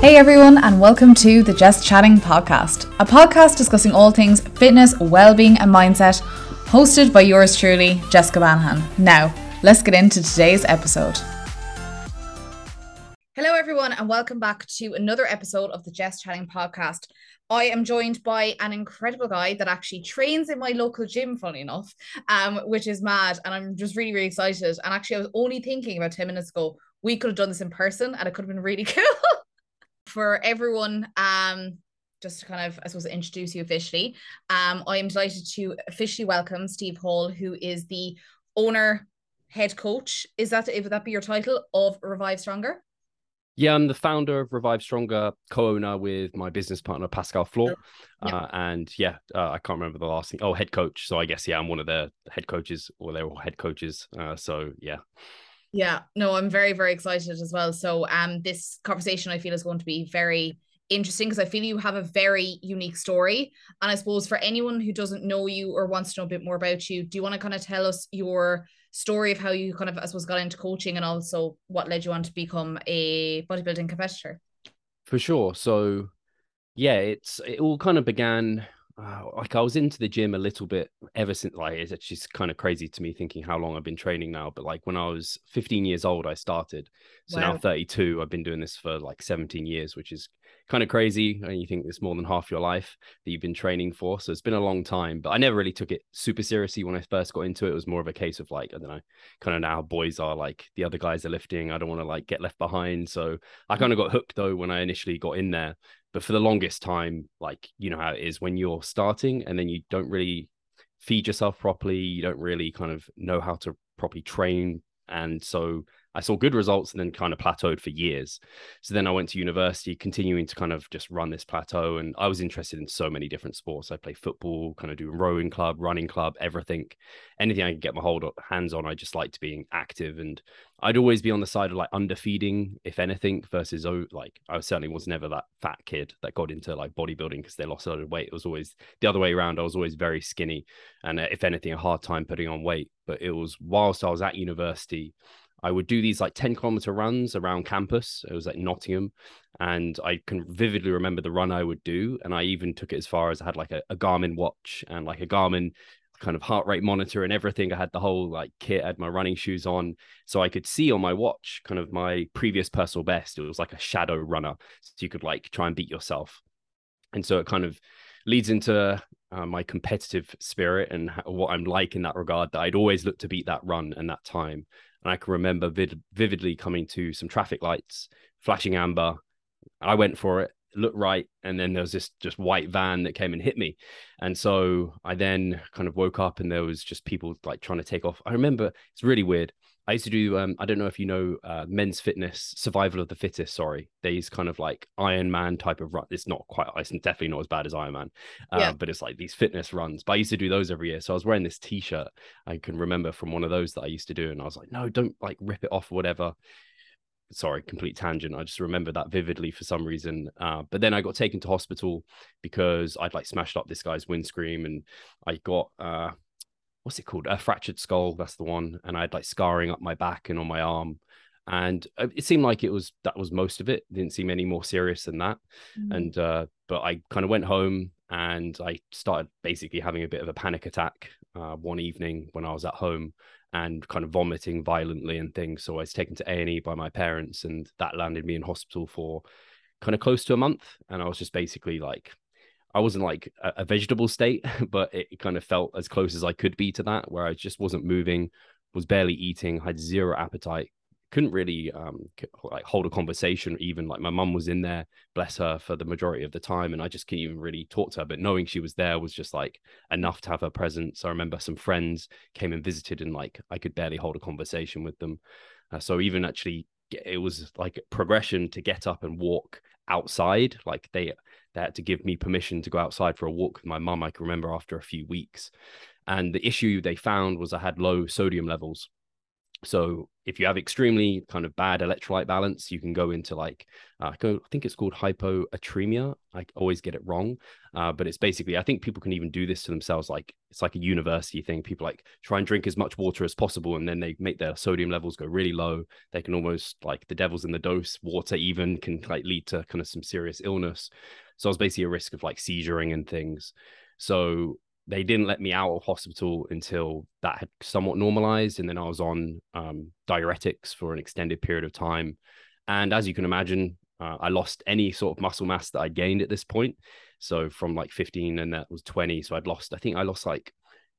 Hey everyone, and welcome to the Just Chatting podcast, a podcast discussing all things fitness, well-being, and mindset, hosted by yours truly, Jessica Banhan. Now, let's get into today's episode. Hello everyone, and welcome back to another episode of the Just Chatting podcast. I am joined by an incredible guy that actually trains in my local gym, funny enough, um, which is mad. And I'm just really, really excited. And actually, I was only thinking about 10 minutes ago, we could have done this in person and it could have been really cool for everyone. Um, just to kind of, I suppose, introduce you officially, um, I am delighted to officially welcome Steve Hall, who is the owner, head coach. Is that would that be your title of Revive Stronger? Yeah, I'm the founder of Revive Stronger, co-owner with my business partner Pascal Floor, yeah. uh, and yeah, uh, I can't remember the last thing. Oh, head coach. So I guess yeah, I'm one of the head coaches, or they're all head coaches. Uh, so yeah. Yeah, no, I'm very, very excited as well. So, um, this conversation I feel is going to be very interesting because I feel you have a very unique story. And I suppose for anyone who doesn't know you or wants to know a bit more about you, do you want to kind of tell us your story of how you kind of, I suppose, got into coaching and also what led you on to become a bodybuilding competitor? For sure. So, yeah, it's it all kind of began uh, like I was into the gym a little bit ever since like it's just kind of crazy to me thinking how long I've been training now but like when I was 15 years old I started. So wow. now 32 I've been doing this for like 17 years which is kind of crazy and you think it's more than half your life that you've been training for so it's been a long time but I never really took it super seriously when I first got into it. It was more of a case of like I don't know kind of now boys are like the other guys are lifting I don't want to like get left behind so I kind of got hooked though when I initially got in there but for the longest time, like you know how it is when you're starting and then you don't really feed yourself properly, you don't really kind of know how to properly train. And so I saw good results and then kind of plateaued for years. So then I went to university, continuing to kind of just run this plateau. And I was interested in so many different sports. I play football, kind of doing rowing club, running club, everything, anything I could get my hold of, hands on. I just liked being active, and I'd always be on the side of like underfeeding, if anything, versus oh, like I certainly was never that fat kid that got into like bodybuilding because they lost a lot of weight. It was always the other way around. I was always very skinny, and uh, if anything, a hard time putting on weight. But it was whilst I was at university I would do these like 10 kilometer runs around campus. It was like Nottingham. And I can vividly remember the run I would do. And I even took it as far as I had like a, a Garmin watch and like a Garmin kind of heart rate monitor and everything. I had the whole like kit, I had my running shoes on. So I could see on my watch kind of my previous personal best. It was like a shadow runner. So you could like try and beat yourself. And so it kind of leads into uh, my competitive spirit and what I'm like in that regard that I'd always look to beat that run and that time. And I can remember vid- vividly coming to some traffic lights, flashing amber. I went for it, looked right, and then there was this just white van that came and hit me. And so I then kind of woke up and there was just people like trying to take off. I remember it's really weird. I used to do um, I don't know if you know uh, men's fitness survival of the fittest sorry. These kind of like Iron Man type of run it's not quite it's definitely not as bad as Iron Man uh, yeah. but it's like these fitness runs but I used to do those every year. So I was wearing this t-shirt I can remember from one of those that I used to do and I was like no don't like rip it off or whatever. Sorry complete tangent. I just remember that vividly for some reason uh, but then I got taken to hospital because I'd like smashed up this guy's windscreen and I got uh what's it called? A fractured skull. That's the one. And I had like scarring up my back and on my arm. And uh, it seemed like it was that was most of it. it didn't seem any more serious than that. Mm-hmm. And uh, but I kind of went home and I started basically having a bit of a panic attack uh, one evening when I was at home and kind of vomiting violently and things. So I was taken to A and E by my parents, and that landed me in hospital for kind of close to a month. And I was just basically like I wasn't like a, vegetable state, but it kind of felt as close as I could be to that, where I just wasn't moving, was barely eating, had zero appetite, couldn't really um like hold a conversation even like my mum was in there bless her for the majority of the time and i just couldn't even really talk to her but knowing she was there was just like enough to have her presence. I remember some friends came and visited and like i could barely hold a conversation with them. Uh, so even actually it was like progression to get up and walk outside like they they had to give me permission to go outside for a walk with my mum. I can remember after a few weeks. And the issue they found was I had low sodium levels. So if you have extremely kind of bad electrolyte balance, you can go into like uh, I think it's called hypoatremia. I always get it wrong, uh, but it's basically I think people can even do this to themselves. Like it's like a university thing. People like try and drink as much water as possible, and then they make their sodium levels go really low. They can almost like the devil's in the dose. Water even can like lead to kind of some serious illness. So I was basically a risk of like seizuring and things. So they didn't let me out of hospital until that had somewhat normalized and then i was on um, diuretics for an extended period of time and as you can imagine uh, i lost any sort of muscle mass that i gained at this point so from like 15 and that was 20 so i'd lost i think i lost like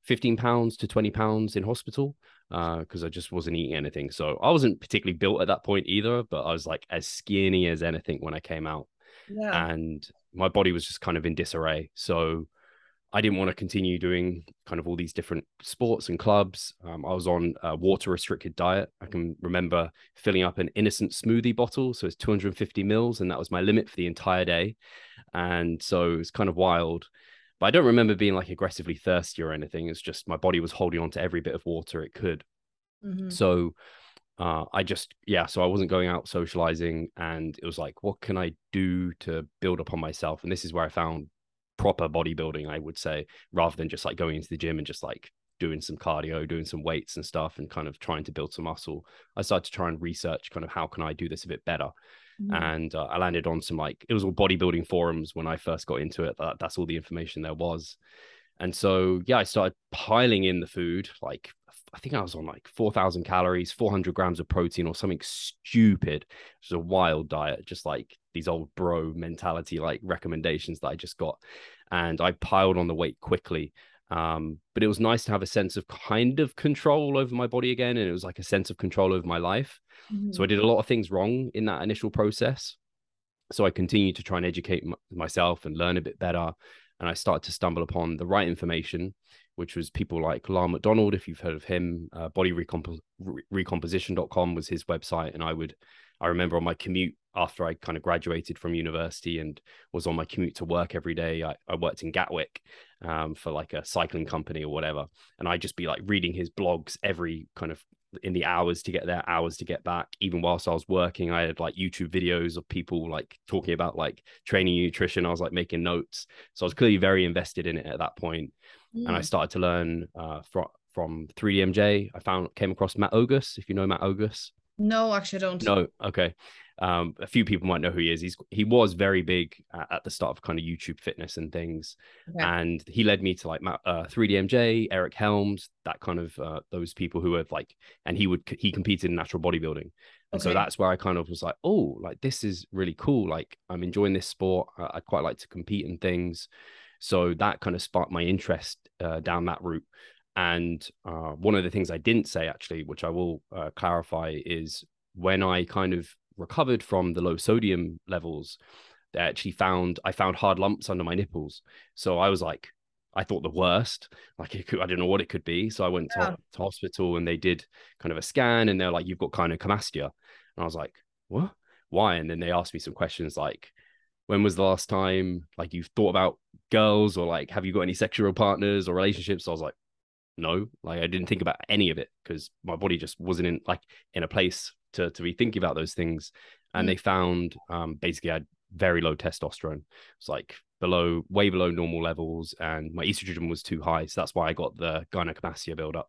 15 pounds to 20 pounds in hospital because uh, I just wasn't eating anything. So I wasn't particularly built at that point either, but I was like as skinny as anything when I came out. Yeah. And my body was just kind of in disarray. So I didn't want to continue doing kind of all these different sports and clubs. Um, I was on a water restricted diet. I can remember filling up an innocent smoothie bottle. So it's 250 mils, and that was my limit for the entire day. And so it was kind of wild. But I don't remember being like aggressively thirsty or anything. It's just my body was holding on to every bit of water it could. Mm-hmm. So uh, I just, yeah, so I wasn't going out socializing. And it was like, what can I do to build upon myself? And this is where I found proper bodybuilding, I would say, rather than just like going into the gym and just like doing some cardio, doing some weights and stuff, and kind of trying to build some muscle. I started to try and research kind of how can I do this a bit better. Mm-hmm. And uh, I landed on some like it was all bodybuilding forums when I first got into it. That, that's all the information there was. And so yeah, I started piling in the food like I think I was on like 4,000 calories, 400 grams of protein or something stupid. It was a wild diet, just like these old bro mentality, like recommendations that I just got. And I piled on the weight quickly. Um, but it was nice to have a sense of kind of control over my body again. And it was like a sense of control over my life. Mm-hmm. So I did a lot of things wrong in that initial process. So I continued to try and educate m- myself and learn a bit better. And I started to stumble upon the right information which was people like Lyle McDonald, if you've heard of him, uh, body recompos- recomposition.com was his website. And I would, I remember on my commute after I kind of graduated from university and was on my commute to work every day, I, I worked in Gatwick um, for like a cycling company or whatever. And I'd just be like reading his blogs every kind of in the hours to get there, hours to get back. Even whilst I was working, I had like YouTube videos of people like talking about like training nutrition. I was like making notes. So I was clearly very invested in it at that point mm. and I mm. started to learn uh, from from 3DMJ. I found came across Matt Ogus. If you know Matt Ogus. No, actually, I don't. No, okay. Um, a few people might know who he is. He's he was very big at, at the start of kind of YouTube fitness and things, okay. and he led me to like uh, 3DMJ, Eric Helms, that kind of uh, those people who have like, and he would he competed in natural bodybuilding, and okay. so that's where I kind of was like, oh, like this is really cool. Like I'm enjoying this sport. I'd quite like to compete in things. So that kind of sparked my interest uh, down that route. And uh, one of the things I didn't say, actually, which I will uh, clarify, is when I kind of recovered from the low sodium levels, they actually found I found hard lumps under my nipples. So I was like, I thought the worst. Like it could, I don't know what it could be. So I went yeah. to, to, hospital and they did kind of a scan and they're like, you've got gynecomastia. And I was like, what? Why? And then they asked me some questions like, when was the last time like you've thought about girls or like have you got any sexual partners or relationships? So I was like, no, like I didn't think about any of it because my body just wasn't in like in a place to to be thinking about those things. And mm. they found um basically I had very low testosterone. It's like below way below normal levels and my estrogen was too high. So that's why I got the gynecomastia buildup.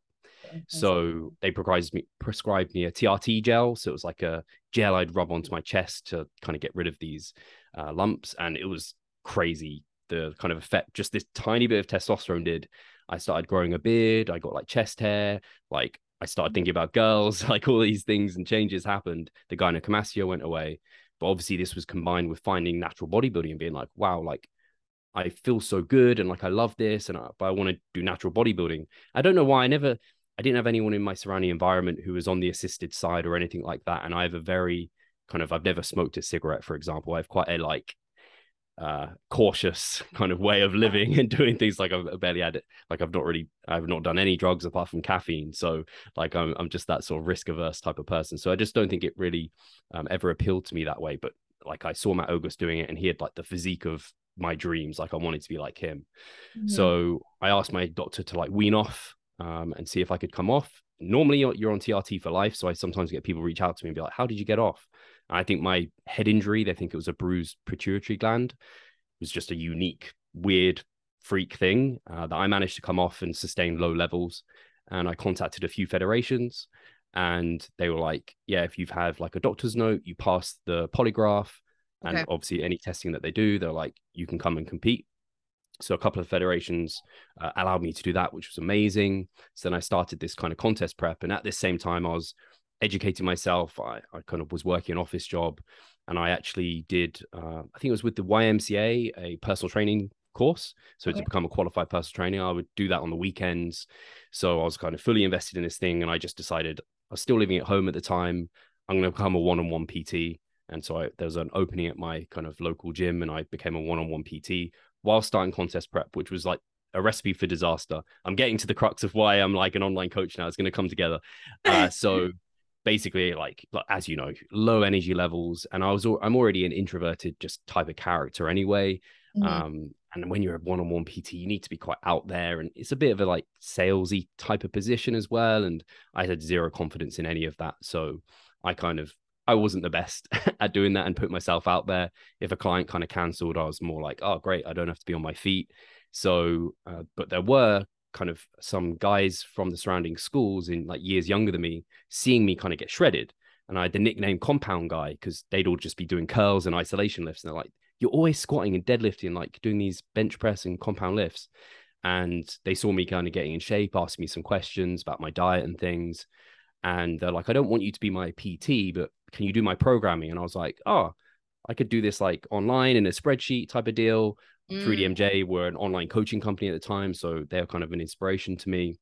So they prescribed me prescribed me a TRT gel. So it was like a gel I'd rub onto my chest to kind of get rid of these uh, lumps, and it was crazy the kind of effect just this tiny bit of testosterone did. I started growing a beard. I got like chest hair. Like I started mm. thinking about girls. Like all these things and changes happened. The gynecomastia went away. But obviously, this was combined with finding natural bodybuilding and being like, wow, like I feel so good and like I love this, and I, but I want to do natural bodybuilding. I don't know why I never, I didn't have anyone in my surrounding environment who was on the assisted side or anything like that, and I have a very kind of I've never smoked a cigarette, for example. I have quite a like uh cautious kind of way of living and doing things like I've barely had it like I've not really I've not done any drugs apart from caffeine so like I'm I'm just that sort of risk averse type of person so I just don't think it really um, ever appealed to me that way but like I saw Matt Ogus doing it and he had like the physique of my dreams like I wanted to be like him mm-hmm. so I asked my doctor to like wean off um, and see if I could come off normally you're, you're on TRT for life. So I sometimes get people reach out to me and be like, how did you get off? I think my head injury, they think it was a bruised pituitary gland, it was just a unique, weird freak thing uh, that I managed to come off and sustain low levels. And I contacted a few federations and they were like, yeah, if you've had like a doctor's note, you pass the polygraph, and obviously any testing that they do, they're like, you can come and compete. So a couple of federations uh, allowed me to do that, which was amazing. So then I started this kind of contest prep, and at this same time, I was educating myself. I, I kind of was working an office job, and I actually did. Uh, I think it was with the YMCA, a personal training course. So okay. to become a qualified personal trainer, I would do that on the weekends. So I was kind of fully invested in this thing, and I just decided I was still living at home at the time. I'm going to become a one-on-one PT. And so I, there was an opening at my kind of local gym, and I became a one-on-one PT while starting contest prep, which was like a recipe for disaster. I'm getting to the crux of why I'm like an online coach now. It's going to come together. Uh, so basically, like as you know, low energy levels, and I was I'm already an introverted just type of character anyway. Mm-hmm. Um, and when you're a one-on-one PT, you need to be quite out there, and it's a bit of a like salesy type of position as well. And I had zero confidence in any of that, so I kind of I wasn't the best at doing that and put myself out there. If a client kind of cancelled, I was more like, oh, great, I don't have to be on my feet. So, uh, but there were kind of some guys from the surrounding schools in like years younger than me seeing me kind of get shredded. And I had the nickname compound guy because they'd all just be doing curls and isolation lifts. And they're like, you're always squatting and deadlifting, like doing these bench press and compound lifts. And they saw me kind of getting in shape, asked me some questions about my diet and things. And they're like, I don't want you to be my PT, but can you do my programming? And I was like, oh, I could do this like online in a spreadsheet type of deal. Mm. 3DMJ were an online coaching company at the time. So they're kind of an inspiration to me.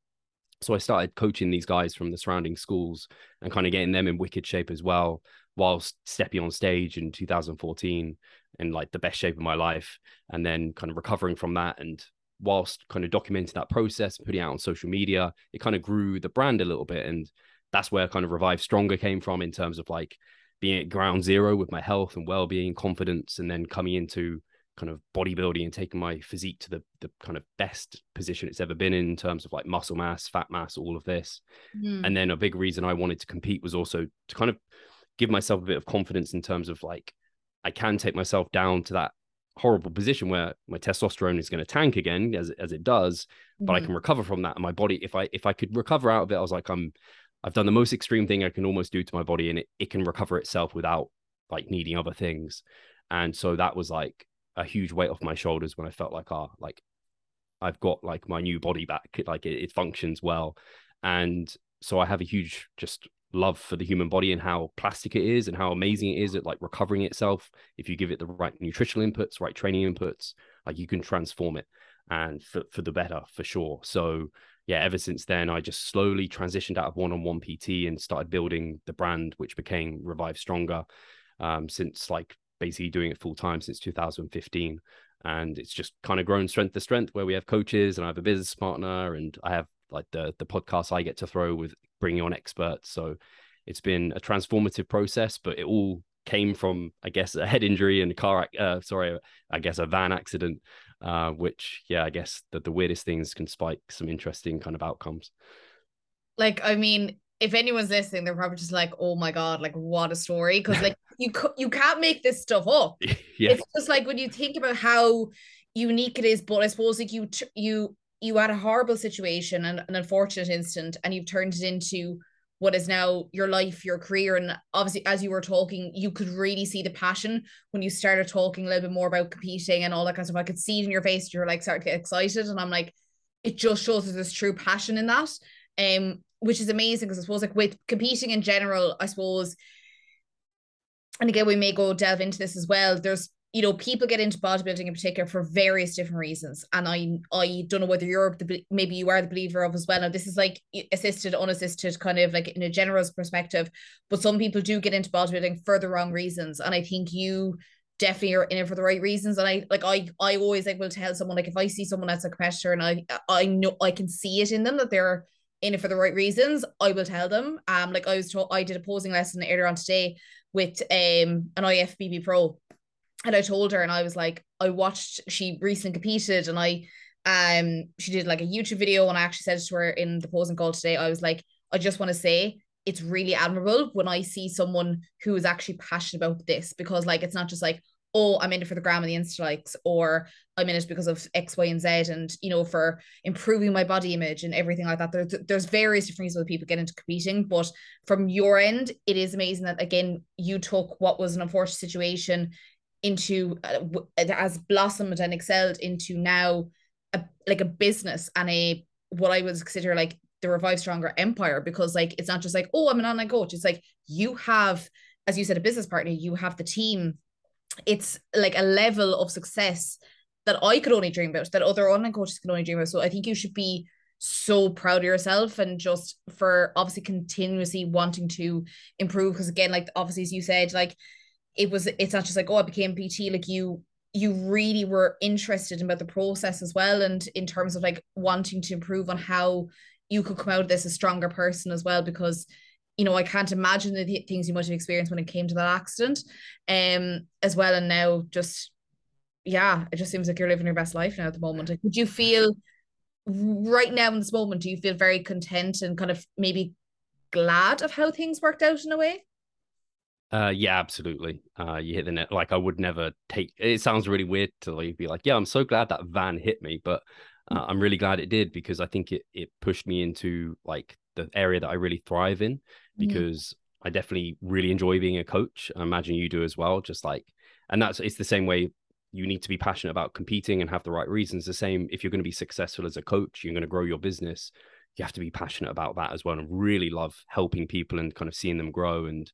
So I started coaching these guys from the surrounding schools and kind of getting them in wicked shape as well, whilst stepping on stage in 2014 in like the best shape of my life. And then kind of recovering from that and whilst kind of documenting that process and putting out on social media, it kind of grew the brand a little bit. And that's where kind of Revive Stronger came from in terms of like being at ground zero with my health and well-being, confidence, and then coming into kind of bodybuilding and taking my physique to the the kind of best position it's ever been in, in terms of like muscle mass, fat mass, all of this. Mm. And then a big reason I wanted to compete was also to kind of give myself a bit of confidence in terms of like I can take myself down to that horrible position where my testosterone is going to tank again as as it does, mm. but I mm-hmm. can recover from that. And my body, if I if I could recover out of it, I was like, I'm I've done the most extreme thing I can almost do to my body, and it, it can recover itself without like needing other things. And so that was like a huge weight off my shoulders when I felt like, ah, oh, like I've got like my new body back, like it, it functions well. And so I have a huge just love for the human body and how plastic it is and how amazing it is at like recovering itself. If you give it the right nutritional inputs, right training inputs, like you can transform it and for, for the better for sure. So yeah, ever since then, I just slowly transitioned out of one-on-one PT and started building the brand, which became Revive Stronger. Um, since like basically doing it full time since 2015, and it's just kind of grown strength to strength. Where we have coaches and I have a business partner, and I have like the the podcast I get to throw with bringing on experts. So it's been a transformative process, but it all came from I guess a head injury and a car, uh, sorry, I guess a van accident uh, which yeah, I guess that the weirdest things can spike some interesting kind of outcomes. Like, I mean, if anyone's listening, they're probably just like, "Oh my god, like what a story!" Because like you you can't make this stuff up. yeah. It's just like when you think about how unique it is, but I suppose like you you you had a horrible situation and an unfortunate incident, and you've turned it into what is now your life, your career. And obviously, as you were talking, you could really see the passion when you started talking a little bit more about competing and all that kind of stuff. I could see it in your face. You're like starting to get excited. And I'm like, it just shows that there's true passion in that. Um, which is amazing because I suppose like with competing in general, I suppose, and again, we may go delve into this as well. There's you know people get into bodybuilding in particular for various different reasons and i i don't know whether you're the maybe you are the believer of as well now this is like assisted unassisted kind of like in a generous perspective but some people do get into bodybuilding for the wrong reasons and i think you definitely are in it for the right reasons and i like i i always like will tell someone like if i see someone that's a competitor and i i know i can see it in them that they're in it for the right reasons i will tell them. Um like i was told i did a posing lesson earlier on today with um an ifbb pro and I told her and I was like, I watched she recently competed and I um she did like a YouTube video and I actually said to her in the posing call today, I was like, I just want to say it's really admirable when I see someone who is actually passionate about this because like it's not just like oh I'm in it for the gram and the insta likes or I'm in it because of X Y and Z and you know for improving my body image and everything like that. There's there's various different reasons why people get into competing but from your end it is amazing that again you took what was an unfortunate situation into uh, as blossomed and excelled into now a, like a business and a what I would consider like the Revive Stronger empire because like it's not just like oh I'm an online coach. It's like you have as you said a business partner you have the team it's like a level of success that I could only dream about that other online coaches can only dream about. So I think you should be so proud of yourself and just for obviously continuously wanting to improve. Because again like obviously as you said like it was it's not just like oh I became PT like you you really were interested about the process as well and in terms of like wanting to improve on how you could come out of this a stronger person as well because you know I can't imagine the things you must have experienced when it came to that accident um as well and now just yeah it just seems like you're living your best life now at the moment like, would you feel right now in this moment do you feel very content and kind of maybe glad of how things worked out in a way uh, yeah, absolutely. Uh, you hit the net. Like I would never take. It sounds really weird to like be like, yeah, I'm so glad that van hit me, but uh, mm. I'm really glad it did because I think it it pushed me into like the area that I really thrive in mm-hmm. because mm. I definitely really enjoy being a coach. I imagine you do as well. Just like, and that's it's the same way you need to be passionate about competing and have the right reasons. The same if you're going to be successful as a coach, you're going to grow your business. You have to be passionate about that as well and really love helping people and kind of seeing them grow and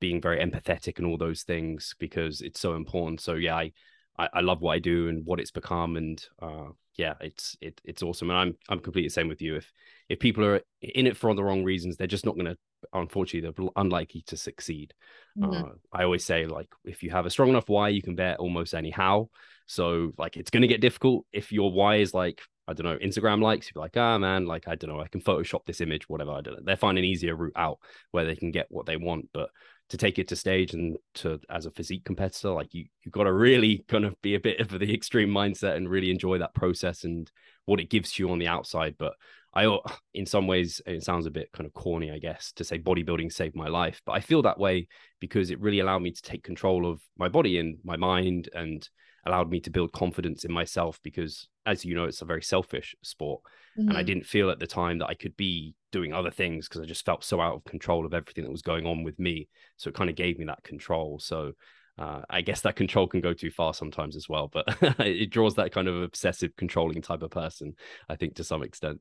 being very empathetic and all those things because it's so important. So yeah, I I, I love what I do and what it's become, and uh, yeah, it's it, it's awesome. And I'm I'm completely the same with you. If if people are in it for all the wrong reasons, they're just not going to. Unfortunately, they're unlikely to succeed. Mm-hmm. Uh, I always say like if you have a strong enough why, you can bet almost any how. So like it's going to get difficult if your why is like I don't know, Instagram likes, you're like, ah, man, like, I don't know, I can Photoshop this image, whatever. I don't know. They're finding an easier route out where they can get what they want. But to take it to stage and to as a physique competitor like you you've got to really kind of be a bit of the extreme mindset and really enjoy that process and what it gives you on the outside. But i in some ways it sounds a bit kind of corny i guess to say bodybuilding saved my life but i feel that way because it really allowed me to take control of my body and my mind and allowed me to build confidence in myself because as you know it's a very selfish sport mm-hmm. and i mm-hmm. didn't feel at the time that i could be doing other things because i just felt so out of control of everything that was going on with me so it kind of gave me that control so uh, I guess that control can go too far sometimes as well, but it draws that kind of obsessive, controlling type of person, I think, to some extent.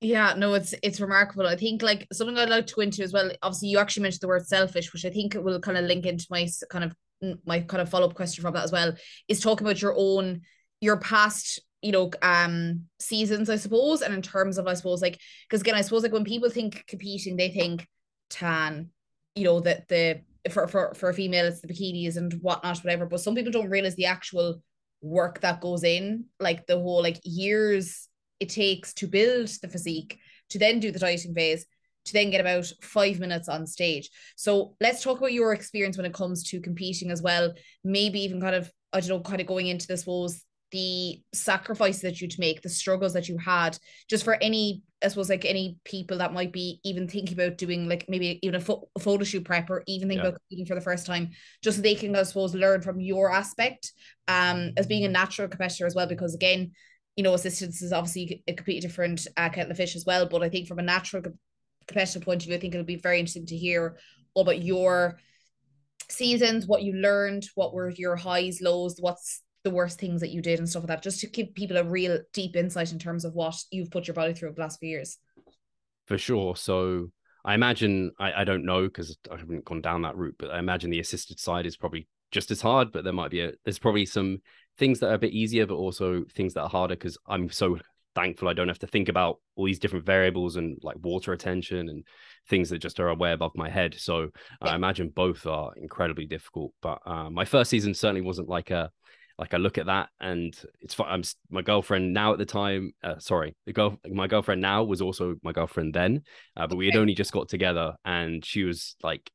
Yeah, no, it's it's remarkable. I think like something I'd like to go into as well. Obviously, you actually mentioned the word selfish, which I think it will kind of link into my kind of my kind of follow up question from that as well. Is talking about your own your past you know um seasons i suppose and in terms of i suppose like because again i suppose like when people think competing they think tan you know that the for for for a female it's the bikinis and whatnot whatever but some people don't realize the actual work that goes in like the whole like years it takes to build the physique to then do the dieting phase to then get about five minutes on stage so let's talk about your experience when it comes to competing as well maybe even kind of i don't know kind of going into this was the sacrifices that you'd make, the struggles that you had, just for any, I suppose, like any people that might be even thinking about doing like maybe even a, fo- a photo shoot prep or even think yeah. about competing for the first time, just so they can, I suppose, learn from your aspect um, as being a natural competitor as well. Because again, you know, assistance is obviously a completely different uh, kettle of fish as well. But I think from a natural competitive point of view, I think it'll be very interesting to hear all about your seasons, what you learned, what were your highs, lows, what's the worst things that you did and stuff like that, just to give people a real deep insight in terms of what you've put your body through over the last few years. For sure. So I imagine I, I don't know because I haven't gone down that route, but I imagine the assisted side is probably just as hard, but there might be a there's probably some things that are a bit easier, but also things that are harder because I'm so thankful I don't have to think about all these different variables and like water retention and things that just are way above my head. So. I imagine both are incredibly difficult. But uh, my first season certainly wasn't like a like I look at that and it's. I'm my girlfriend now at the time. Uh, sorry, the girl, my girlfriend now was also my girlfriend then, uh, but we had only just got together, and she was like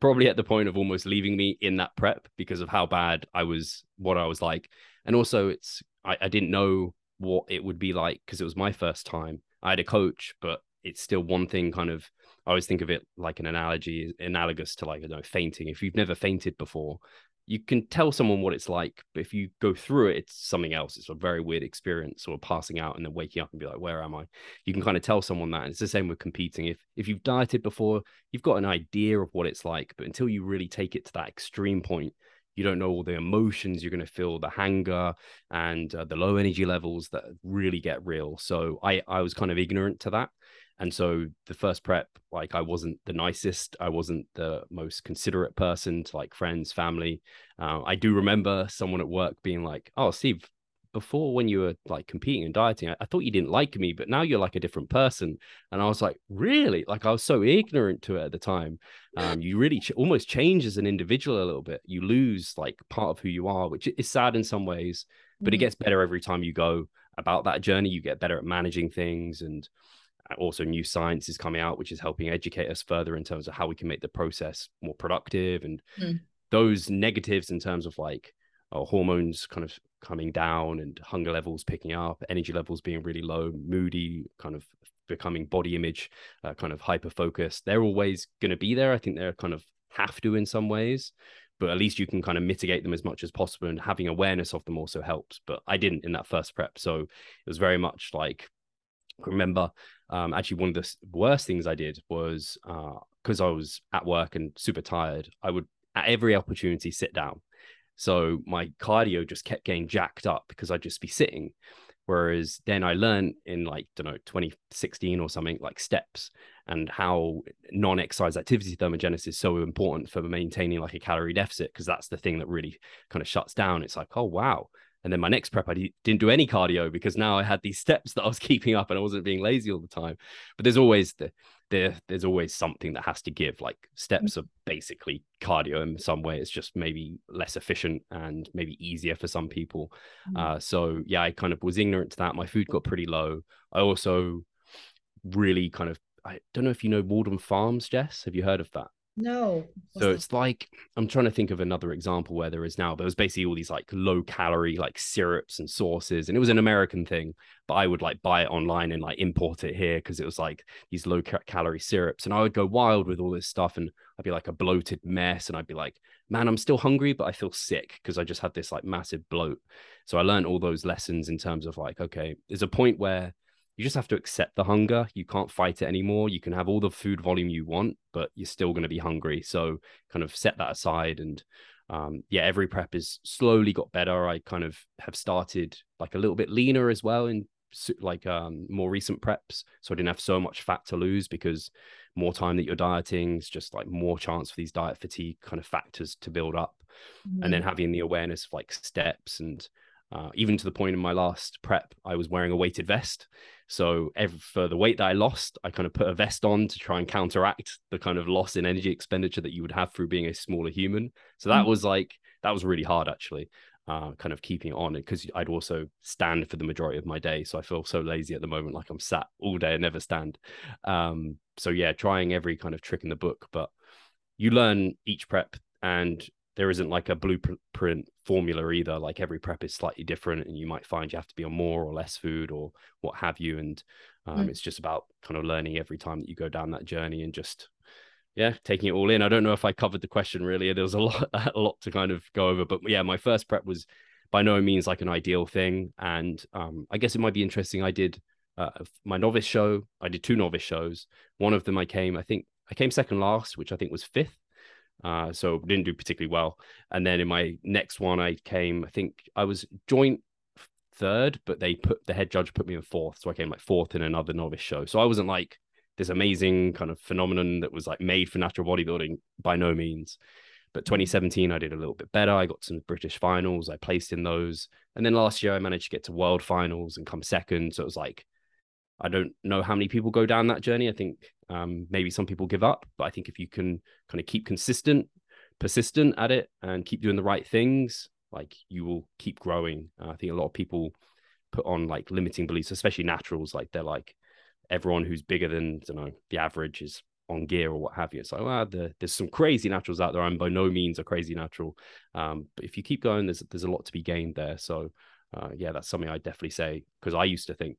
probably at the point of almost leaving me in that prep because of how bad I was, what I was like, and also it's I, I didn't know what it would be like because it was my first time. I had a coach, but it's still one thing kind of I always think of it like an analogy analogous to like, you know, fainting. If you've never fainted before, you can tell someone what it's like, but if you go through it, it's something else. It's a very weird experience, or passing out and then waking up and be like, "Where am I?" You can kind of tell someone that. And it's the same with competing. If if you've dieted before, you've got an idea of what it's like, but until you really take it to that extreme point, you don't know all the emotions you're going to feel, the hunger and uh, the low energy levels that really get real. So I I was kind of ignorant to that. And so the first prep, like I wasn't the nicest, I wasn't the most considerate person to like friends, family. Uh, I do remember someone at work being like, "Oh, Steve, before when you were like competing and dieting, I, I, thought you didn't like me, but now you're like a different person." And I was like, "Really?" Like I was so ignorant to it at the time. Um, you really ch- almost change as an individual a little bit. You lose like part of who you are, which is sad in some ways, but mm-hmm. it gets better every time you go about that journey. You get better at managing things and also new science is coming out which is helping educate us further in terms of how we can make the process more productive and mm. those negatives in terms of like uh, hormones kind of coming down and hunger levels picking up energy levels being really low moody kind of becoming body image uh, kind of hyper focused they're always going to be there. I think they're kind of have to in some ways but at least you can kind of mitigate them as much as possible and having awareness of them also helps. But i didn't in that first prep so it was very much like remember um, actually one of the worst things I did was because uh, I was at work and super tired, I would at every opportunity sit down. So my cardio just kept getting jacked up because I'd just be sitting. Whereas then I learned in like, don't know, 2016 or something, like steps and how non exercise activity thermogenesis is so important for maintaining like a calorie deficit because that's the thing that really kind of shuts down. It's like, oh, wow, and then my next prep, I didn't do any cardio because now I had these steps that I was keeping up and I wasn't being lazy all the time. But there's always the there there's always something that has to give. Like steps are basically cardio in some way. It's just maybe less efficient and maybe easier for some people. Mm-hmm. Uh, so yeah, I kind of was ignorant to that. My food got pretty low. I also really kind of I don't know if you know Walden Farms, Jess. Have you heard of that? No. So it's like I'm trying to think of another example where there is now. There was basically all these like low calorie like syrups and sauces, and it was an American thing. But I would like buy it online and like import it here because it was like these low ca- calorie syrups, and I would go wild with all this stuff, and I'd be like a bloated mess, and I'd be like, man, I'm still hungry, but I feel sick because I just had this like massive bloat. So I learned all those lessons in terms of like, okay, there's a point where you just have to accept the hunger. You can't fight it anymore. You can have all the food volume you want, but you're still going to be hungry. So kind of set that aside. And um, yeah, every prep is slowly got better. I kind of have started like a little bit leaner as well in like um, more recent preps. So I didn't have so much fat to lose because more time that you're dieting is just like more chance for these diet fatigue kind of factors to build up. Mm-hmm. And then mm-hmm. having the awareness of like steps and uh, even to the point in my last prep, I was wearing a weighted vest. So every, for the weight that I lost, I kind of put a vest on to try and counteract the kind of loss in energy expenditure that you would have through being a smaller human. So that mm-hmm. was like that was really hard actually, uh, kind of keeping it on because I'd also stand for the majority of my day. So I feel so lazy at the moment, like I'm sat all day and never stand. Um, so yeah, trying every kind of trick in the book, but you learn each prep and there isn't like a blueprint formula either. Like every prep is slightly different, and you might find you have to be on more or less food or what have you. And um, mm. it's just about kind of learning every time that you go down that journey and just yeah, taking it all in. I don't know if I covered the question really. There was a lot, a lot to kind of go over, but yeah, my first prep was by no means like an ideal thing, and um, I guess it might be interesting. I did uh, my novice show. I did two novice shows. One of them I came, I think I came second last, which I think was fifth uh, so didn't do particularly well. And then in my next one, I came, I think I was joint third, but they put the head judge put me in fourth. So I came like fourth in another novice show. So I wasn't like this amazing kind of phenomenon that was like made for natural bodybuilding by no means. But 2017, I did a little bit better. I got some British finals. I placed in those. And then last year, I managed to get to world finals and come second. So it was like, I don't know how many people go down that journey. I think um, maybe some people give up, but I think if you can kind of keep consistent, persistent at it, and keep doing the right things, like you will keep growing. Uh, I think a lot of people put on like limiting beliefs, especially naturals. Like they're like everyone who's bigger than you know the average is on gear or what have you. It's like, the, there's some crazy naturals out there. I'm by no means a crazy natural, um, but if you keep going, there's there's a lot to be gained there. So, uh, yeah, that's something I definitely say because I used to think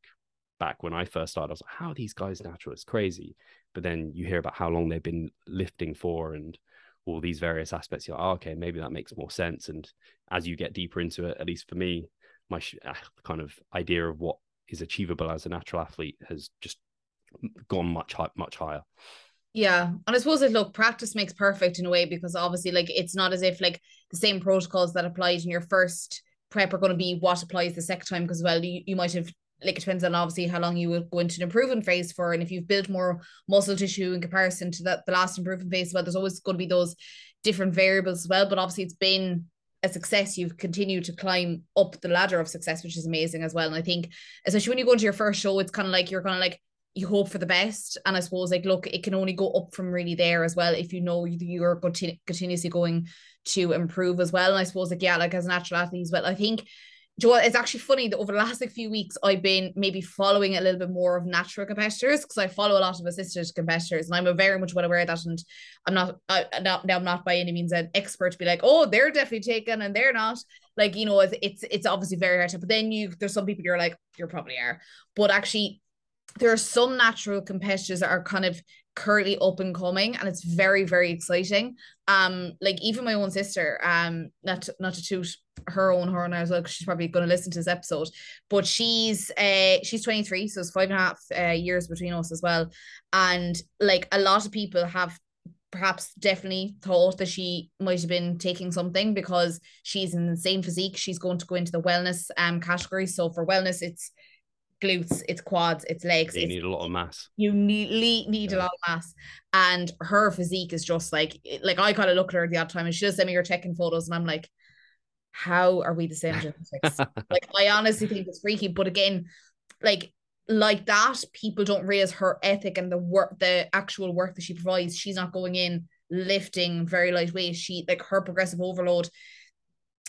back when I first started, I was like, how are these guys natural? It's crazy. But then you hear about how long they've been lifting for and all these various aspects. You're like, oh, okay, maybe that makes more sense. And as you get deeper into it, at least for me, my uh, kind of idea of what is achievable as a natural athlete has just gone much much higher. Yeah, and I suppose that look, practice makes perfect in a way because obviously, like, it's not as if like the same protocols that applied in your first prep are going to be what applies the second time because well, you, you might have like it depends on obviously how long you will go into an improvement phase for, and if you've built more muscle tissue in comparison to that the last improvement phase, well, there's always going to be those different variables as well. But obviously, it's been a success, you've continued to climb up the ladder of success, which is amazing as well. And I think, especially when you go into your first show, it's kind of like you're kind of like you hope for the best. And I suppose like look, it can only go up from really there as well if you know you're continuously going to improve as well. And I suppose like yeah, like as natural athlete as well, I think Joel, it's actually funny that over the last like few weeks I've been maybe following a little bit more of natural competitors because I follow a lot of assisted competitors and I'm very much well aware of that and I'm not I not now I'm not by any means an expert to be like oh they're definitely taken and they're not. Like you know it's it's, it's obviously very hard to but then you there's some people you're like you probably are. But actually there are some natural competitors that are kind of currently up and coming and it's very very exciting. Um like even my own sister um not to, not to toot her own horn as well because she's probably going to listen to this episode but she's uh she's 23 so it's five and a half uh, years between us as well. And like a lot of people have perhaps definitely thought that she might have been taking something because she's in the same physique. She's going to go into the wellness um category. So for wellness it's glutes, it's quads, it's legs. You it's, need a lot of mass. You need need yeah. a lot of mass, and her physique is just like eh, like I kind of look at her the odd time, and she does send me her checking photos, and I'm like, how are we the same genetics? like I honestly think it's freaky, but again, like like that, people don't realize her ethic and the work, the actual work that she provides. She's not going in lifting very lightweight. She like her progressive overload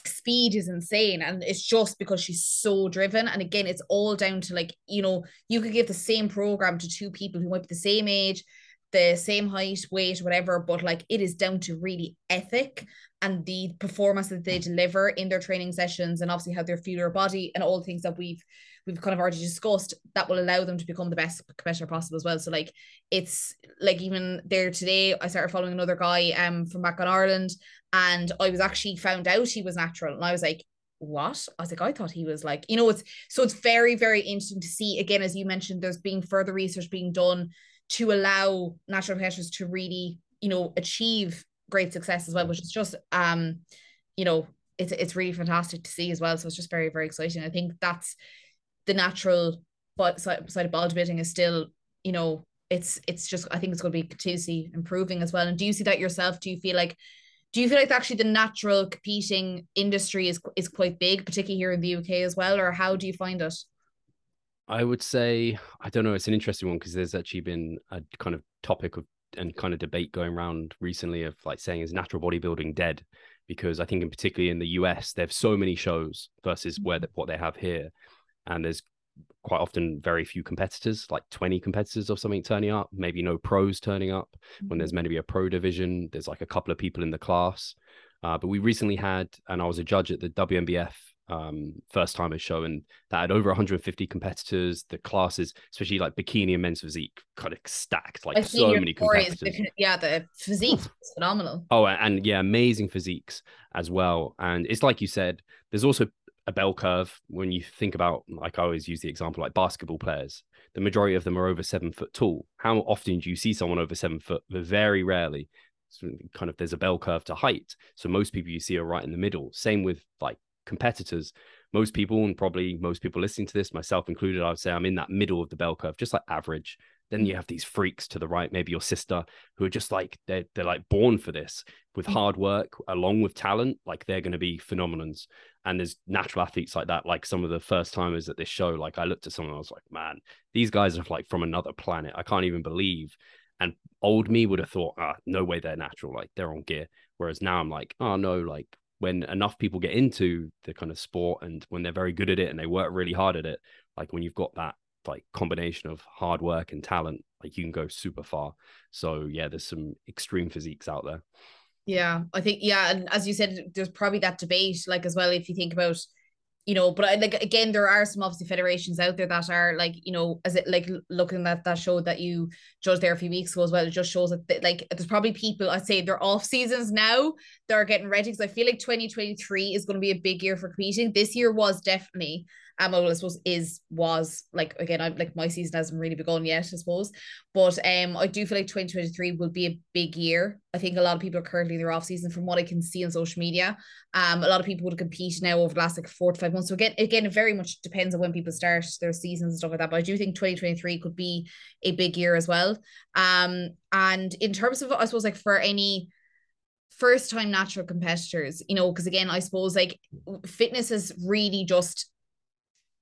speed is insane and it's just because she's so driven and again it's all down to like you know you could give the same program to two people who might be the same age the same height weight whatever but like it is down to really ethic and the performance that they deliver in their training sessions and obviously how they feel their body and all the things that we've we've kind of already discussed that will allow them to become the best competitor possible as well. So like it's like even there today I started following another guy um from back on Ireland and I was actually found out he was natural and I was like what? I was like I thought he was like you know it's so it's very very interesting to see again as you mentioned there's being further research being done to allow natural competitors to really you know achieve great success as well which is just um you know it's it's really fantastic to see as well. So it's just very very exciting. I think that's the natural but side, side of bodybuilding is still you know it's it's just I think it's going to be continuously improving as well. And do you see that yourself? Do you feel like do you feel like actually the natural competing industry is is quite big particularly here in the UK as well or how do you find it? I would say I don't know it's an interesting one because there's actually been a kind of topic of and kind of debate going around recently of like saying is natural bodybuilding dead? Because I think in particularly in the US they have so many shows versus where mm-hmm. what they have here and there's quite often very few competitors, like 20 competitors or something turning up, maybe no pros turning up. Mm-hmm. When there's meant to be a pro division, there's like a couple of people in the class. Uh, but we recently had, and I was a judge at the WNBF um, first timers show, and that had over 150 competitors. The classes, especially like bikini and men's physique, kind of stacked, like so many competitors. The, yeah, the physique is phenomenal. Oh, and yeah, amazing physiques as well. And it's like you said, there's also a bell curve when you think about like i always use the example like basketball players. The majority of them are over seven foot tall. How often do you see someone over seven foot? Very rarely. So kind of there's a bell curve to height. So most people you see are right in the middle. Same with like competitors. Most people and probably most people listening to this myself included i would say i'm in that middle of the bell curve just like average. Then you have these freaks to the right maybe your sister who are just like they're, they're like born for this. With mm. hard work along with talent like they're going to be phenomenons and there's natural athletes like that like some of the first timers at this show like i looked at someone i was like man these guys are like from another planet. I can't even believe and old me would have thought ah no way they're natural like they're on gear. Whereas now i'm like oh no like when enough people get into the kind of sport and when they're very good at it and they work really hard at it like when you've got that like combination of hard work and talent like you can go super far. So yeah there's some extreme physiques out there yeah, I think yeah, and as you said, there's probably that debate, like as well, if you think about you know, but I like again, there are some obviously federations out there that are like, you know, as it like looking at that show that you judged there a few weeks ago as well, it just shows that like there's probably people I'd say they're off seasons now, they're getting ready because I feel like 2023 is going to be a big year for competing. This year was definitely um, I suppose is was like again, I'm like my season hasn't really begun yet, I suppose. But um, I do feel like 2023 will be a big year. I think a lot of people are currently in their off season from what I can see on social media. Um, a lot of people would compete now over the last like four to five months. So again, again, it very much depends on when people start their seasons and stuff like that. But I do think 2023 could be a big year as well. Um, and in terms of I suppose like for any first time natural competitors, you know, because again, I suppose like fitness is really just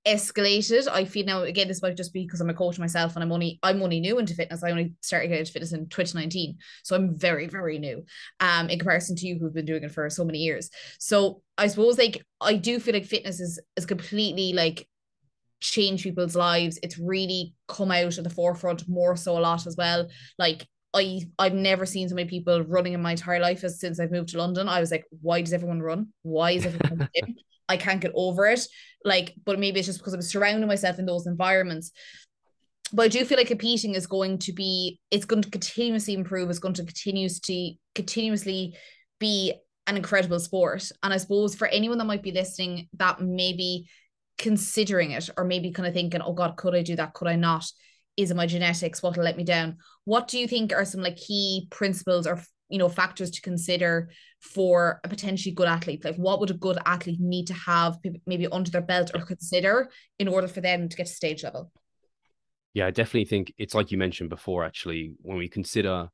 escalated. I feel now again this might just be because I'm a coach myself and I'm only I'm only new into fitness. I only started getting into fitness in 2019. So I'm very, very new. Um in comparison to you who've been doing it for so many years. So I suppose like I do feel like fitness is is completely like changed people's lives. It's really come out at the forefront more so a lot as well. Like I I've never seen so many people running in my entire life as since I've moved to London. I was like, why does everyone run? Why is everyone I can't get over it. Like, but maybe it's just because I was surrounding myself in those environments. But I do feel like competing is going to be, it's going to continuously improve. It's going to continuously, continuously be an incredible sport. And I suppose for anyone that might be listening, that maybe considering it or maybe kind of thinking, oh God, could I do that? Could I not? Is it my genetics? What'll let me down? What do you think are some like key principles or you know factors to consider for a potentially good athlete. Like what would a good athlete need to have maybe under their belt or consider in order for them to get to stage level? Yeah i definitely think it's like you mentioned before actually when we consider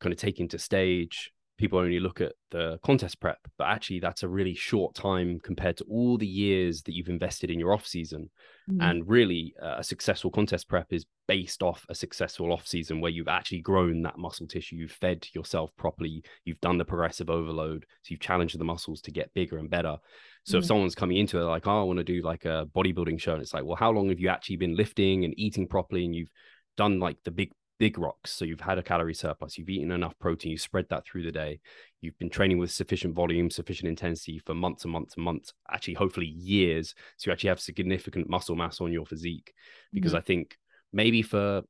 kind of taking to stage people only look at the contest prep, but actually that's a really short time compared to all the years that you've invested in your off season. Mm-hmm. And really, uh, a successful contest prep is based off a successful off season where you've actually grown that muscle tissue, you've fed yourself properly, you've done the progressive overload, so you've challenged the muscles to get bigger and better. So mm-hmm. if someone's coming into it like, oh, I want to do like a bodybuilding show, and it's like, well, how long have you actually been lifting and eating properly, and you've done like the big big rocks. So you've had a calorie surplus, you've eaten enough protein, you spread that through the day. You've been training with sufficient volume, sufficient intensity for months and months and months, actually, hopefully years. So you actually have significant muscle mass on your physique. Because mm-hmm. I think maybe for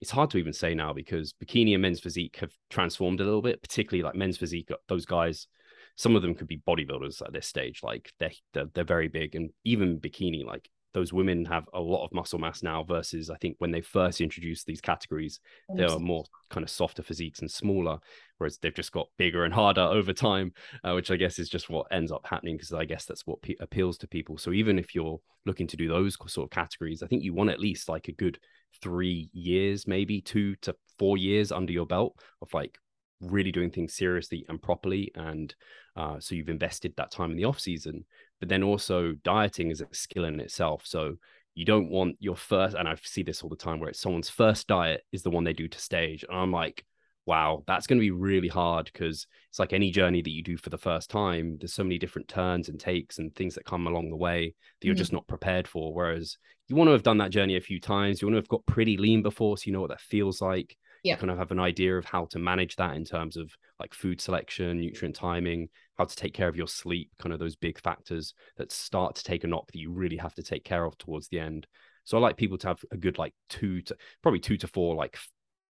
it's hard to even say now because bikini and men's physique have transformed a little bit, particularly like men's physique. Those guys, some of them could be bodybuilders at this stage. Like they're, they're, they're very big, and even bikini, like those women have a lot of muscle mass now versus I think when they first introduced these categories, they are more kind of softer physiques and smaller, whereas they've just got bigger and harder over time, uh, which I guess is just what ends up happening because I guess that's what pe- appeals to people. So even if you're looking to do those sort of categories, I think you want at least like a good three years, maybe two to four years under your belt of like really doing things seriously and properly and uh, so you've invested that time in the off season but then also dieting is a skill in itself so you don't want your first and i see this all the time where it's someone's first diet is the one they do to stage and i'm like wow that's going to be really hard because it's like any journey that you do for the first time there's so many different turns and takes and things that come along the way that you're mm-hmm. just not prepared for whereas you want to have done that journey a few times you want to have got pretty lean before so you know what that feels like yeah. You kind of have an idea of how to manage that in terms of like food selection, nutrient timing, how to take care of your sleep, kind of those big factors that start to take a knock that you really have to take care of towards the end. So I like people to have a good like two to probably two to four like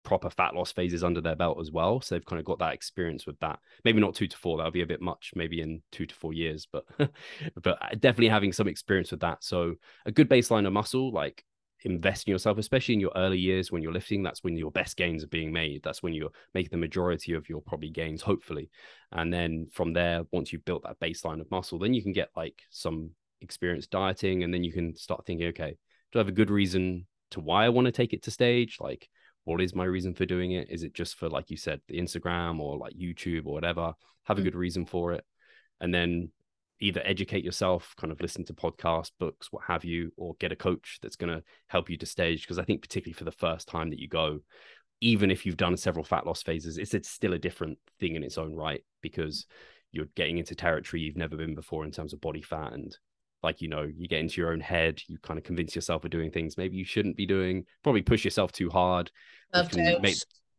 proper fat loss phases under their belt as well. So they've kind of got that experience with that. Maybe not two to four, that'll be a bit much, maybe in two to four years, but but uh, definitely having some experience with that. So a good baseline of muscle, like invest in yourself, especially in your early years when you're lifting. That's when your best gains are being made. That's when you're making the majority of your probably gains, hopefully. And then from there, once you've built that baseline of muscle, then you can get like some experience dieting, and then you can start thinking, okay, do I have a good reason to why I want to take it to stage? Like, what is my reason for doing it? Is it just for, like you said, the Instagram or like YouTube or whatever? Have a mm. good reason for it. And then either educate yourself, kind of listen to podcasts, books, what have you, or get a coach that's going to help you to stage. Because I think, particularly for the first time that you go, even if you've done several fat loss phases, it's, it's still a different thing in its own right because you're getting into territory you've never been before in terms of body fat. And like, you know, you get into your own head, you kind of convince yourself of doing things maybe you shouldn't be doing, probably push yourself too hard. Make,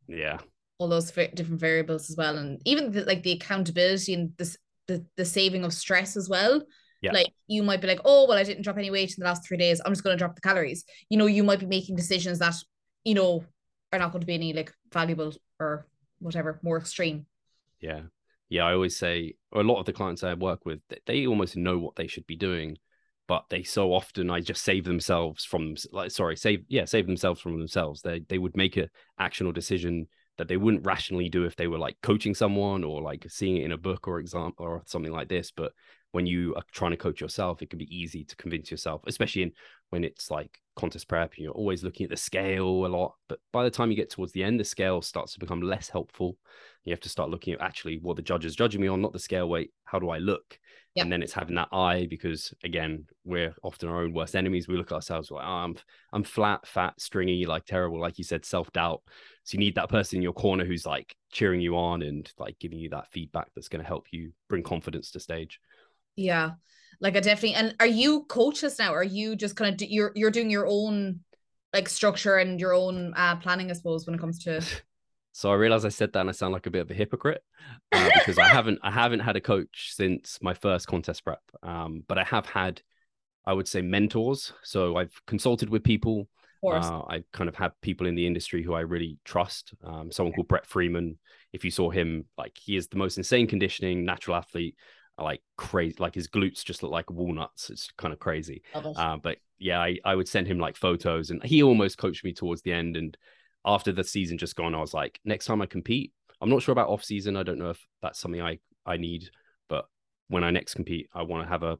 yeah. All those different variables as well. And even the, like the accountability and this the the saving of stress as well Yeah. Like you might be like, oh, well, I didn't drop any weight in the last three days. I'm just going to drop the calories. You know, you might be making decisions that, you know, are not going to be any like valuable or whatever, more extreme. Yeah. Yeah. I always say, or a lot of the clients I work with, they almost know what they should be doing, but they so often I just save themselves from like sorry, save yeah, save themselves from themselves. They they would make a actionable decision that they wouldn't rationally do if they were like coaching someone or like seeing it in a book or example or something like this. But when you are trying to coach yourself, it can be easy to convince yourself, especially in when it's like contest prep. and You're always looking at the scale a lot, but by the time you get towards the end, the scale starts to become less helpful. You have to start looking at actually what the judge is judging me on, not the scale weight. How do I look? Yep. And then it's having that eye because again, we're often our own worst enemies. We look at ourselves like, oh, I'm I'm flat, fat, stringy, like terrible, like you said, self doubt. So you need that person in your corner who's like cheering you on and like giving you that feedback that's going to help you bring confidence to stage. Yeah. Like I definitely and are you coaches now? Are you just kind of do, you're you're doing your own like structure and your own uh planning, I suppose, when it comes to So I realize I said that and I sound like a bit of a hypocrite uh, because I haven't I haven't had a coach since my first contest prep. Um, but I have had, I would say, mentors. So I've consulted with people. Uh, I kind of have people in the industry who I really trust. Um, someone called Brett Freeman. If you saw him, like he is the most insane conditioning natural athlete like crazy like his glutes just look like walnuts it's kind of crazy uh, but yeah I, I would send him like photos and he almost coached me towards the end and after the season just gone i was like next time i compete i'm not sure about off season i don't know if that's something i i need but when i next compete i want to have a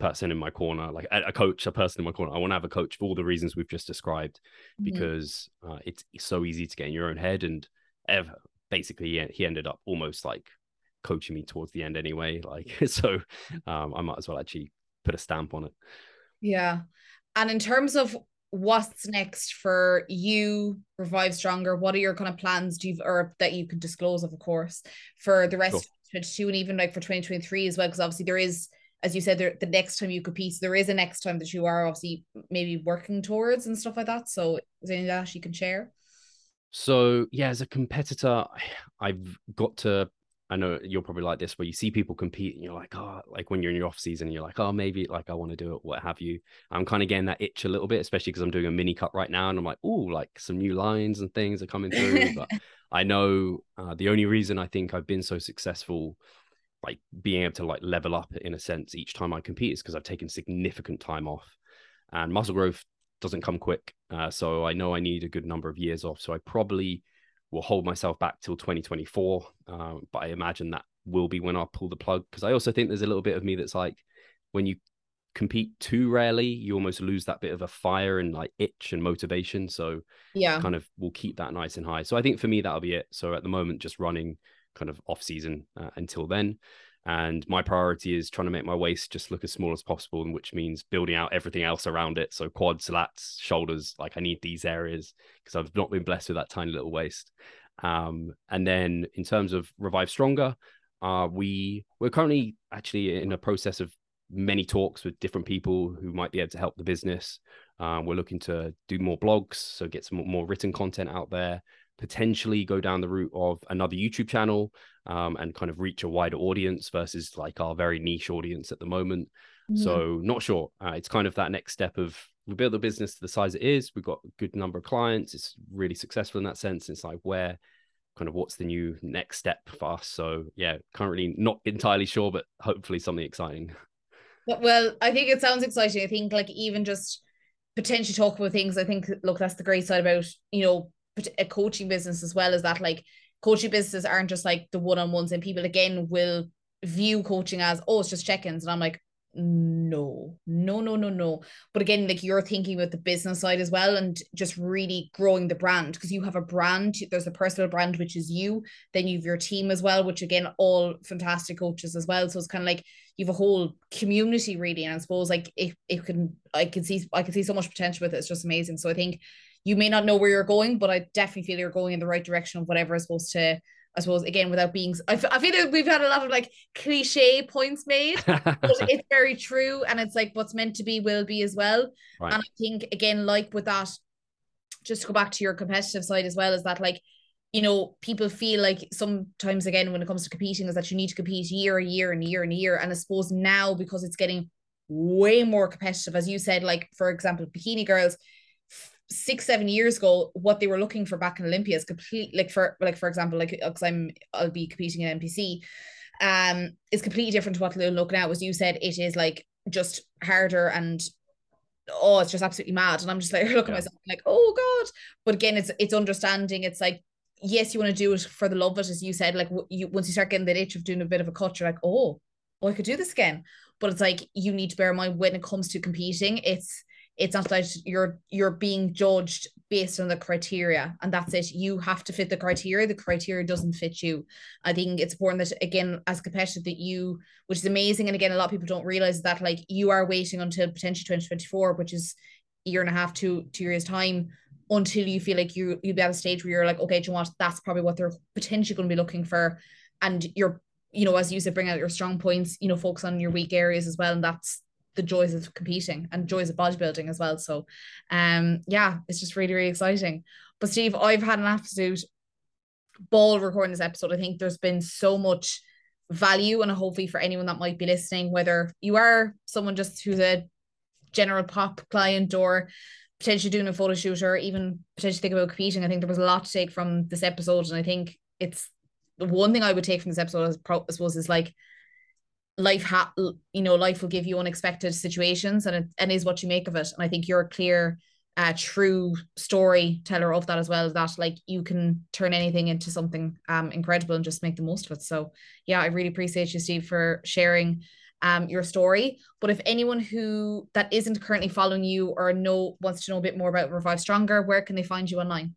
person in my corner like a, coach a person in my corner i want to have a coach for all the reasons we've just described mm-hmm. because uh, it's so easy to get in your own head and ever basically he ended up almost like coaching me towards the end anyway. Like so, um, I might as well actually put a stamp on it. Yeah, and in terms of what's next for you, Revive Stronger, what are your kind of plans? Do you or that you can disclose of, of course, for the rest sure. of 2022 and even like for 2023 as well? Because obviously there is. As you said, there, the next time you compete, there is a next time that you are obviously maybe working towards and stuff like that. So, is there any that you can share? So yeah, as a competitor, I've got to I know you're probably like this, where you see people compete and you're like, oh, like when you're in your off season, you're like, oh, maybe like I want to do it, what have you. I'm kind of getting that itch a little bit, especially because I'm doing a mini cut right now, and I'm like, oh, like some new lines and things are coming through. but I know uh, the only reason I think I've been so successful, like being able to like level up in a sense each time I compete, is because I've taken significant time off, and muscle growth doesn't come quick. Uh, so I know I need a good number of years off. So I probably will hold myself back till 2024. Um, but I imagine that will be when I pull the plug because I also think there's a little bit of me that's like when you compete too rarely, you almost lose that bit of a fire and like itch and motivation. So yeah, kind of will keep that nice and high. So I think for me that'll be it. So at the moment, just running kind of off season uh, until then. And my priority is trying to make my waist just look as small as possible, which means building out everything else around it. So quads, lats, shoulders, like I need these areas because I've not been blessed with that tiny little waist. Um, and then in terms of Revive Stronger, uh, we we're currently actually in a process of many talks with different people who might be able to help the business. Uh, we're looking to do more blogs, so get some more written content out there potentially go down the route of another YouTube channel um, and kind of reach a wider audience versus like our very niche audience at the moment. Mm-hmm. So not sure. Uh, it's kind of that next step of we build the business to the size it is. We've got a good number of clients. It's really successful in that sense. It's like where kind of what's the new next step for us. So yeah, currently not entirely sure, but hopefully something exciting. Well, I think it sounds exciting. I think like even just potentially talk about things. I think look, that's the great side about you know a coaching business as well as that like coaching businesses aren't just like the one-on-ones and people again will view coaching as oh it's just check-ins and I'm like no no no no no. But again like you're thinking about the business side as well and just really growing the brand because you have a brand there's a personal brand which is you then you have your team as well which again all fantastic coaches as well. So it's kind of like you have a whole community really and I suppose like it, it can I can see I can see so much potential with it. It's just amazing. So I think you may not know where you're going, but I definitely feel you're going in the right direction of whatever is supposed to. I suppose again, without being, I, f- I feel that we've had a lot of like cliche points made, but it's very true, and it's like what's meant to be will be as well. Right. And I think again, like with that, just to go back to your competitive side as well, is that like you know, people feel like sometimes again when it comes to competing is that you need to compete year, year and year and year. And I suppose now because it's getting way more competitive as you said like for example bikini girls six seven years ago what they were looking for back in olympia is complete like for like for example like because i'm i'll be competing in npc um is completely different to what they're looking at. As you said it is like just harder and oh it's just absolutely mad. And i'm just like looking yeah. at myself like oh god. But again it's it's understanding. It's like yes you want to do it for the love of it as you said like you once you start getting that itch of doing a bit of a cut you're like oh oh i could do this again. But it's like you need to bear in mind when it comes to competing it's it's not that you're you're being judged based on the criteria and that's it. You have to fit the criteria. The criteria doesn't fit you. I think it's important that again as competitive that you which is amazing and again a lot of people don't realize that like you are waiting until potentially 2024 which is year and a half to two years time until you feel like you you'll be at a stage where you're like okay do you know that's probably what they're potentially going to be looking for. And you're you know as you said bring out your strong points you know focus on your weak areas as well and that's the joys of competing and joys of bodybuilding as well. So um yeah, it's just really, really exciting. But Steve, I've had an absolute ball recording this episode. I think there's been so much value and hopefully for anyone that might be listening, whether you are someone just who's a general pop client or potentially doing a photo shoot or even potentially think about competing, I think there was a lot to take from this episode. And I think it's the one thing I would take from this episode, I suppose, is like life ha you know life will give you unexpected situations and it and is what you make of it. And i think you're a clear uh true storyteller of that as well that like you can turn anything into something um incredible and just make the most of it. So yeah i really appreciate you steve for sharing um your story. But if anyone who that isn't currently following you or know wants to know a bit more about revive stronger where can they find you online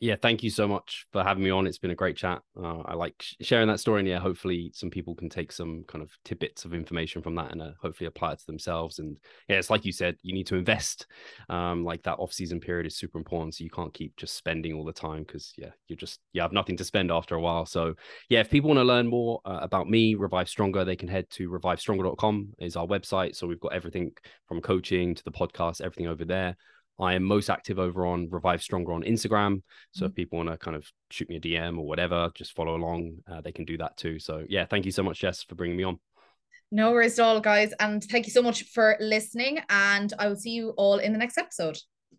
yeah, thank you so much for having me on. It's been a great chat. Uh, I like sharing that story, and yeah, hopefully some people can take some kind of tidbits of information from that and uh, hopefully apply it to themselves. And yeah, it's like you said, you need to invest. Um, like that off-season period is super important, so you can't keep just spending all the time because yeah, you just you have nothing to spend after a while. So yeah, if people want to learn more uh, about me, Revive Stronger, they can head to revivestronger.com is our website. So we've got everything from coaching to the podcast, everything over there. I am most active over on Revive Stronger on Instagram. So mm-hmm. if people want to kind of shoot me a DM or whatever, just follow along. Uh, they can do that too. So yeah, thank you so much, Jess, for bringing me on. No worries at all, guys. And thank you so much for listening. And I will see you all in the next episode.